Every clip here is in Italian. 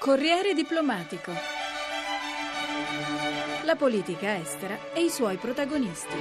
Corriere diplomatico. La politica estera e i suoi protagonisti.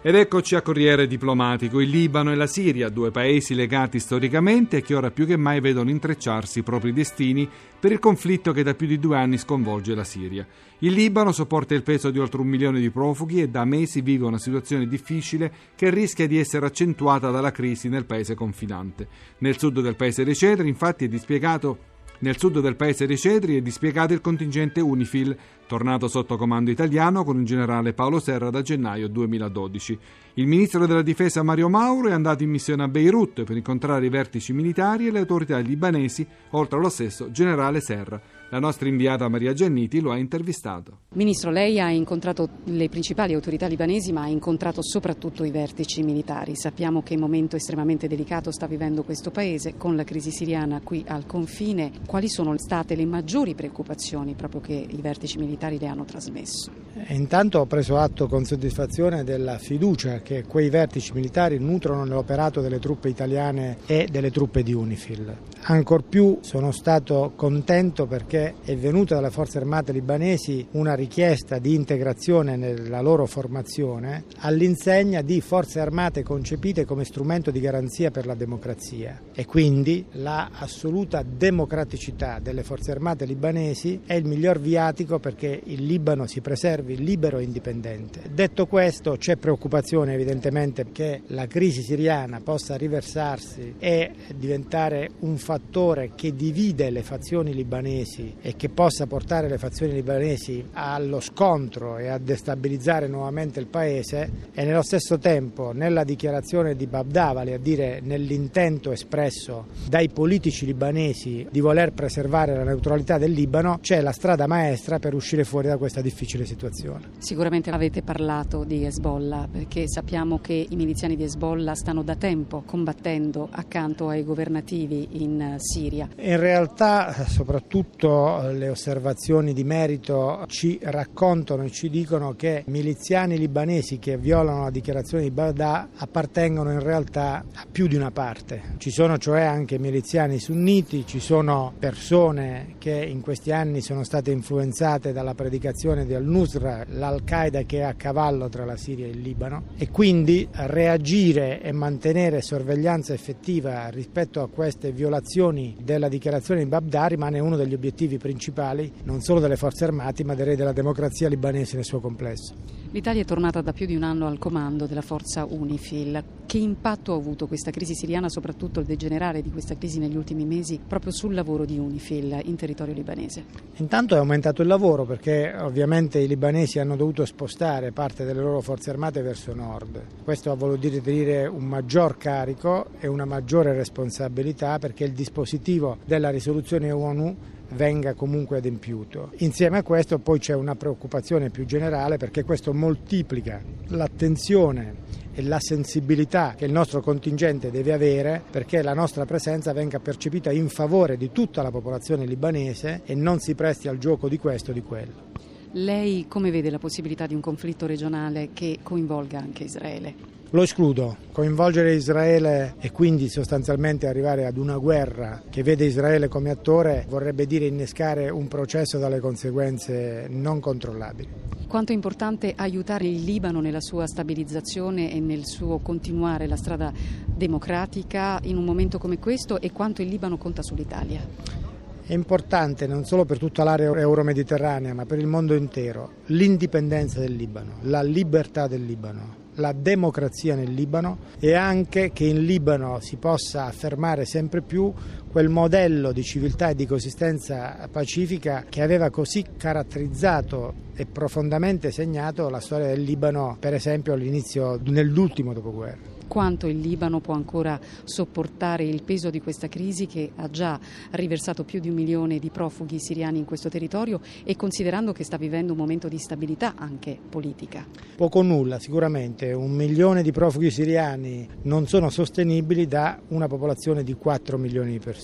Ed eccoci a Corriere Diplomatico, il Libano e la Siria, due paesi legati storicamente e che ora più che mai vedono intrecciarsi i propri destini per il conflitto che da più di due anni sconvolge la Siria. Il Libano sopporta il peso di oltre un milione di profughi e da mesi vive una situazione difficile che rischia di essere accentuata dalla crisi nel paese confinante. Nel sud del paese dei Cedri, infatti, è dispiegato nel sud del paese dei Cedri è dispiegato il contingente Unifil, tornato sotto comando italiano con il generale Paolo Serra da gennaio 2012. Il ministro della difesa Mario Mauro è andato in missione a Beirut per incontrare i vertici militari e le autorità libanesi, oltre allo stesso generale Serra. La nostra inviata Maria Gianniti lo ha intervistato. Ministro, lei ha incontrato le principali autorità libanesi, ma ha incontrato soprattutto i vertici militari. Sappiamo che momento estremamente delicato sta vivendo questo paese con la crisi siriana qui al confine. Quali sono state le maggiori preoccupazioni proprio che i vertici militari le hanno trasmesso? Intanto ho preso atto con soddisfazione della fiducia che quei vertici militari nutrono nell'operato delle truppe italiane e delle truppe di UNIFIL. Ancor più sono stato contento perché è venuta dalle forze armate libanesi una richiesta di integrazione nella loro formazione all'insegna di forze armate concepite come strumento di garanzia per la democrazia e quindi la democraticità delle forze armate libanesi è il miglior viatico perché il Libano si preservi libero e indipendente. Detto questo c'è preoccupazione evidentemente che la crisi siriana possa riversarsi e diventare un fattore che divide le fazioni libanesi e che possa portare le fazioni libanesi allo scontro e a destabilizzare nuovamente il paese e nello stesso tempo nella dichiarazione di Babda, vale a dire nell'intento espresso dai politici libanesi di voler preservare la neutralità del Libano, c'è la strada maestra per uscire fuori da questa difficile situazione. Sicuramente avete parlato di Hezbollah perché sappiamo che i miliziani di Hezbollah stanno da tempo combattendo accanto ai governativi in Siria. In realtà soprattutto le osservazioni di merito ci raccontano e ci dicono che miliziani libanesi che violano la dichiarazione di Baghdad appartengono in realtà a più di una parte. Ci sono cioè anche miliziani sunniti, ci sono persone che in questi anni sono state influenzate dalla predicazione di Al-Nusra, l'Al-Qaeda che è a cavallo tra la Siria e il Libano e quindi reagire e mantenere sorveglianza effettiva rispetto a queste violazioni della dichiarazione di Baghdad rimane uno degli obiettivi principali non solo delle forze armate ma direi della democrazia libanese nel suo complesso. L'Italia è tornata da più di un anno al comando della forza UNIFIL. Che impatto ha avuto questa crisi siriana, soprattutto il degenerare di questa crisi negli ultimi mesi, proprio sul lavoro di UNIFIL in territorio libanese? Intanto è aumentato il lavoro perché ovviamente i libanesi hanno dovuto spostare parte delle loro forze armate verso nord. Questo ha voluto dire un maggior carico e una maggiore responsabilità perché il dispositivo della risoluzione ONU venga comunque adempiuto. Insieme a questo poi c'è una preoccupazione più generale perché questo moltiplica l'attenzione e la sensibilità che il nostro contingente deve avere perché la nostra presenza venga percepita in favore di tutta la popolazione libanese e non si presti al gioco di questo o di quello. Lei come vede la possibilità di un conflitto regionale che coinvolga anche Israele? Lo escludo, coinvolgere Israele e quindi sostanzialmente arrivare ad una guerra che vede Israele come attore vorrebbe dire innescare un processo dalle conseguenze non controllabili. Quanto è importante aiutare il Libano nella sua stabilizzazione e nel suo continuare la strada democratica in un momento come questo e quanto il Libano conta sull'Italia? È importante non solo per tutta l'area euro-mediterranea ma per il mondo intero l'indipendenza del Libano, la libertà del Libano la democrazia nel Libano e anche che in Libano si possa affermare sempre più quel modello di civiltà e di coesistenza pacifica che aveva così caratterizzato e profondamente segnato la storia del Libano, per esempio all'inizio nell'ultimo dopoguerra quanto il Libano può ancora sopportare il peso di questa crisi che ha già riversato più di un milione di profughi siriani in questo territorio e considerando che sta vivendo un momento di stabilità anche politica. Poco o nulla, sicuramente. Un milione di profughi siriani non sono sostenibili da una popolazione di 4 milioni di persone.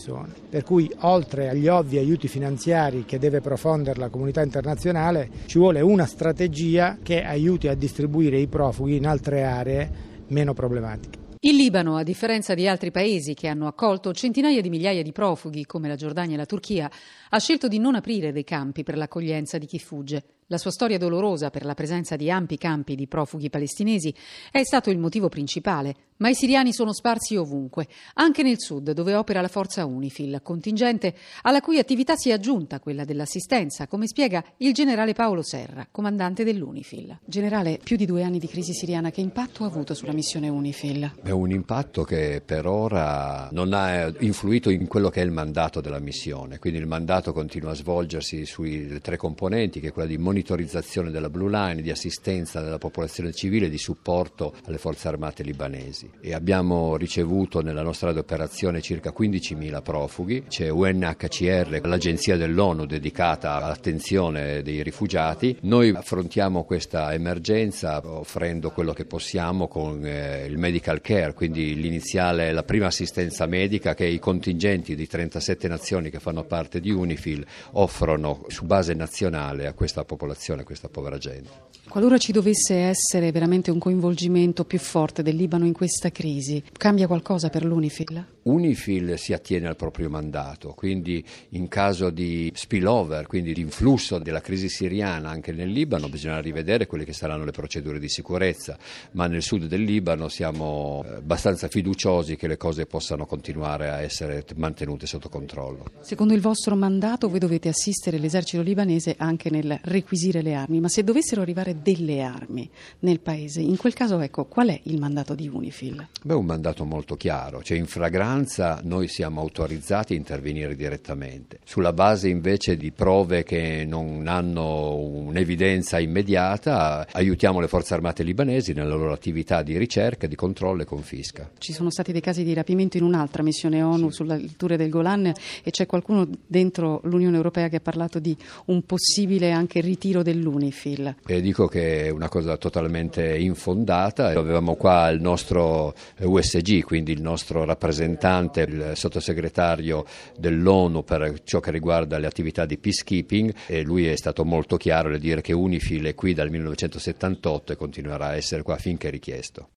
Per cui oltre agli ovvi aiuti finanziari che deve profondere la comunità internazionale ci vuole una strategia che aiuti a distribuire i profughi in altre aree meno problematiche. Il Libano, a differenza di altri paesi che hanno accolto centinaia di migliaia di profughi, come la Giordania e la Turchia, ha scelto di non aprire dei campi per l'accoglienza di chi fugge. La sua storia dolorosa per la presenza di ampi campi di profughi palestinesi è stato il motivo principale, ma i siriani sono sparsi ovunque, anche nel sud dove opera la forza Unifil, contingente alla cui attività si è aggiunta quella dell'assistenza, come spiega il generale Paolo Serra, comandante dell'Unifil. Generale, più di due anni di crisi siriana, che impatto ha avuto sulla missione Unifil? È un impatto che per ora non ha influito in quello che è il mandato della missione, quindi il mandato continua a svolgersi sui tre componenti, che è quella di monitorizzazione della Blue Line, di assistenza della popolazione civile e di supporto alle forze armate libanesi. E abbiamo ricevuto nella nostra operazione circa 15.000 profughi, c'è UNHCR, l'agenzia dell'ONU dedicata all'attenzione dei rifugiati. Noi affrontiamo questa emergenza offrendo quello che possiamo con eh, il medical care, quindi l'iniziale, la prima assistenza medica che i contingenti di 37 nazioni che fanno parte di UNIFIL offrono su base nazionale a questa popolazione popolazione, questa povera gente. Qualora ci dovesse essere veramente un coinvolgimento più forte del Libano in questa crisi, cambia qualcosa per l'UNIFIL? UNIFIL si attiene al proprio mandato, quindi in caso di spillover, quindi di influsso della crisi siriana anche nel Libano, bisogna rivedere quelle che saranno le procedure di sicurezza, ma nel sud del Libano siamo eh, abbastanza fiduciosi che le cose possano continuare a essere mantenute sotto controllo. Secondo il vostro mandato voi dovete assistere l'esercito libanese anche nel requisire le armi, ma se dovessero arrivare delle armi nel paese, in quel caso ecco, qual è il mandato di UNIFIL? Beh, un mandato molto chiaro, cioè in fragranza noi siamo autorizzati a intervenire direttamente. Sulla base invece di prove che non hanno un'evidenza immediata, aiutiamo le forze armate libanesi nella loro attività di ricerca, di controllo e confisca. Ci sono stati dei casi di rapimento in un'altra missione ONU sì. sulla lettura del Golan e c'è qualcuno dentro l'Unione Europea che ha parlato di un possibile anche ritiro dell'UNIFIL. E dico che è una cosa totalmente infondata. Avevamo qua il USG, quindi il nostro rappresentante, il sottosegretario dell'ONU per ciò che riguarda le attività di peacekeeping e lui è stato molto chiaro nel dire che UNIFIL è qui dal 1978 e continuerà a essere qua finché richiesto.